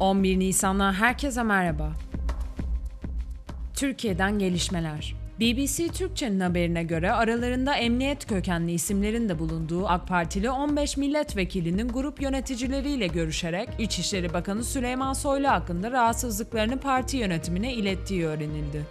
11 Nisan'dan herkese merhaba. Türkiye'den gelişmeler. BBC Türkçe'nin haberine göre aralarında emniyet kökenli isimlerin de bulunduğu AK Partili 15 milletvekilinin grup yöneticileriyle görüşerek İçişleri Bakanı Süleyman Soylu hakkında rahatsızlıklarını parti yönetimine ilettiği öğrenildi.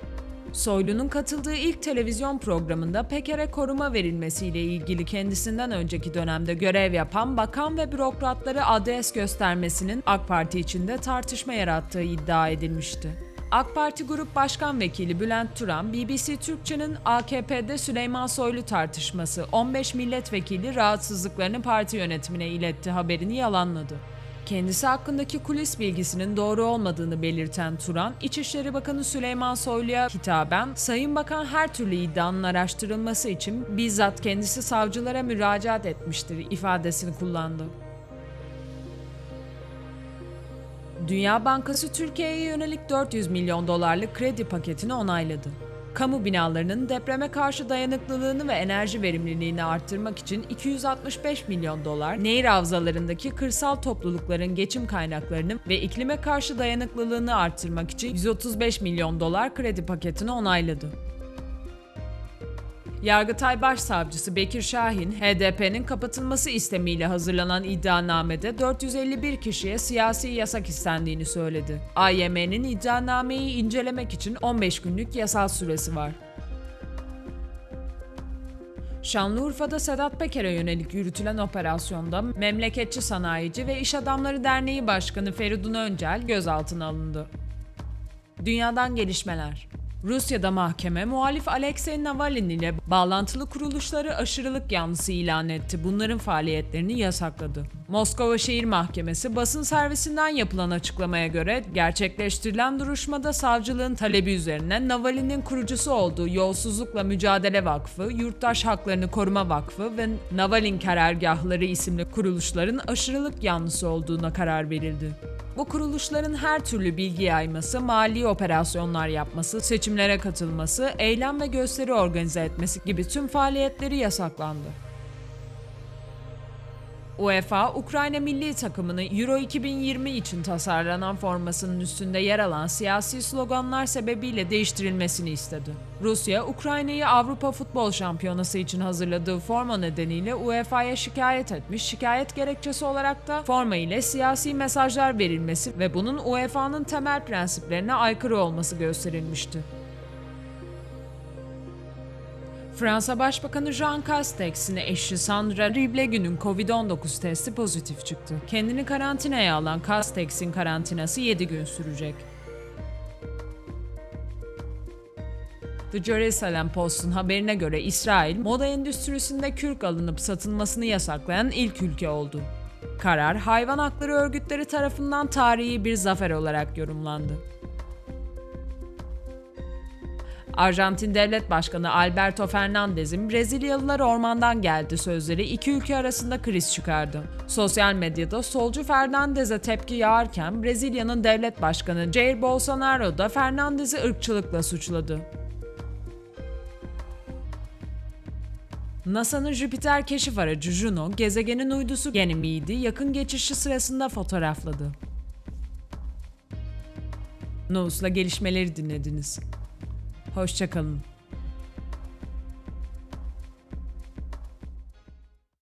Soylu'nun katıldığı ilk televizyon programında Peker'e koruma verilmesiyle ilgili kendisinden önceki dönemde görev yapan bakan ve bürokratları adres göstermesinin AK Parti içinde tartışma yarattığı iddia edilmişti. AK Parti Grup Başkan Vekili Bülent Turan, BBC Türkçe'nin AKP'de Süleyman Soylu tartışması 15 milletvekili rahatsızlıklarını parti yönetimine iletti haberini yalanladı. Kendisi hakkındaki kulis bilgisinin doğru olmadığını belirten Turan, İçişleri Bakanı Süleyman Soylu'ya hitaben, Sayın Bakan her türlü iddianın araştırılması için bizzat kendisi savcılara müracaat etmiştir ifadesini kullandı. Dünya Bankası Türkiye'ye yönelik 400 milyon dolarlık kredi paketini onayladı. Kamu binalarının depreme karşı dayanıklılığını ve enerji verimliliğini arttırmak için 265 milyon dolar, nehir havzalarındaki kırsal toplulukların geçim kaynaklarını ve iklime karşı dayanıklılığını arttırmak için 135 milyon dolar kredi paketini onayladı. Yargıtay Başsavcısı Bekir Şahin, HDP'nin kapatılması istemiyle hazırlanan iddianamede 451 kişiye siyasi yasak istendiğini söyledi. AYM'nin iddianameyi incelemek için 15 günlük yasal süresi var. Şanlıurfa'da Sedat Peker'e yönelik yürütülen operasyonda Memleketçi Sanayici ve İş Adamları Derneği Başkanı Feridun Öncel gözaltına alındı. Dünyadan gelişmeler Rusya'da mahkeme muhalif Alexei Navalny ile bağlantılı kuruluşları aşırılık yanlısı ilan etti. Bunların faaliyetlerini yasakladı. Moskova Şehir Mahkemesi basın servisinden yapılan açıklamaya göre gerçekleştirilen duruşmada savcılığın talebi üzerine Navalny'nin kurucusu olduğu Yolsuzlukla Mücadele Vakfı, Yurttaş Haklarını Koruma Vakfı ve Navalny Karargahları isimli kuruluşların aşırılık yanlısı olduğuna karar verildi. Bu kuruluşların her türlü bilgi yayması, mali operasyonlar yapması, seçimlere katılması, eylem ve gösteri organize etmesi gibi tüm faaliyetleri yasaklandı. UEFA, Ukrayna milli takımını Euro 2020 için tasarlanan formasının üstünde yer alan siyasi sloganlar sebebiyle değiştirilmesini istedi. Rusya, Ukrayna'yı Avrupa Futbol Şampiyonası için hazırladığı forma nedeniyle UEFA'ya şikayet etmiş. Şikayet gerekçesi olarak da forma ile siyasi mesajlar verilmesi ve bunun UEFA'nın temel prensiplerine aykırı olması gösterilmişti. Fransa Başbakanı Jean Castex'in eşi Sandra Riblegu'nun Covid-19 testi pozitif çıktı. Kendini karantinaya alan Castex'in karantinası 7 gün sürecek. The Jerusalem Post'un haberine göre İsrail, moda endüstrisinde kürk alınıp satılmasını yasaklayan ilk ülke oldu. Karar, hayvan hakları örgütleri tarafından tarihi bir zafer olarak yorumlandı. Arjantin Devlet Başkanı Alberto Fernandez'in Brezilyalılar ormandan geldi sözleri iki ülke arasında kriz çıkardı. Sosyal medyada solcu Fernandez'e tepki yağarken Brezilya'nın devlet başkanı Jair Bolsonaro da Fernandez'i ırkçılıkla suçladı. NASA'nın Jüpiter keşif aracı Juno, gezegenin uydusu Ganymede'i yakın geçişi sırasında fotoğrafladı. Novus'la gelişmeleri dinlediniz. Hoşçakalın.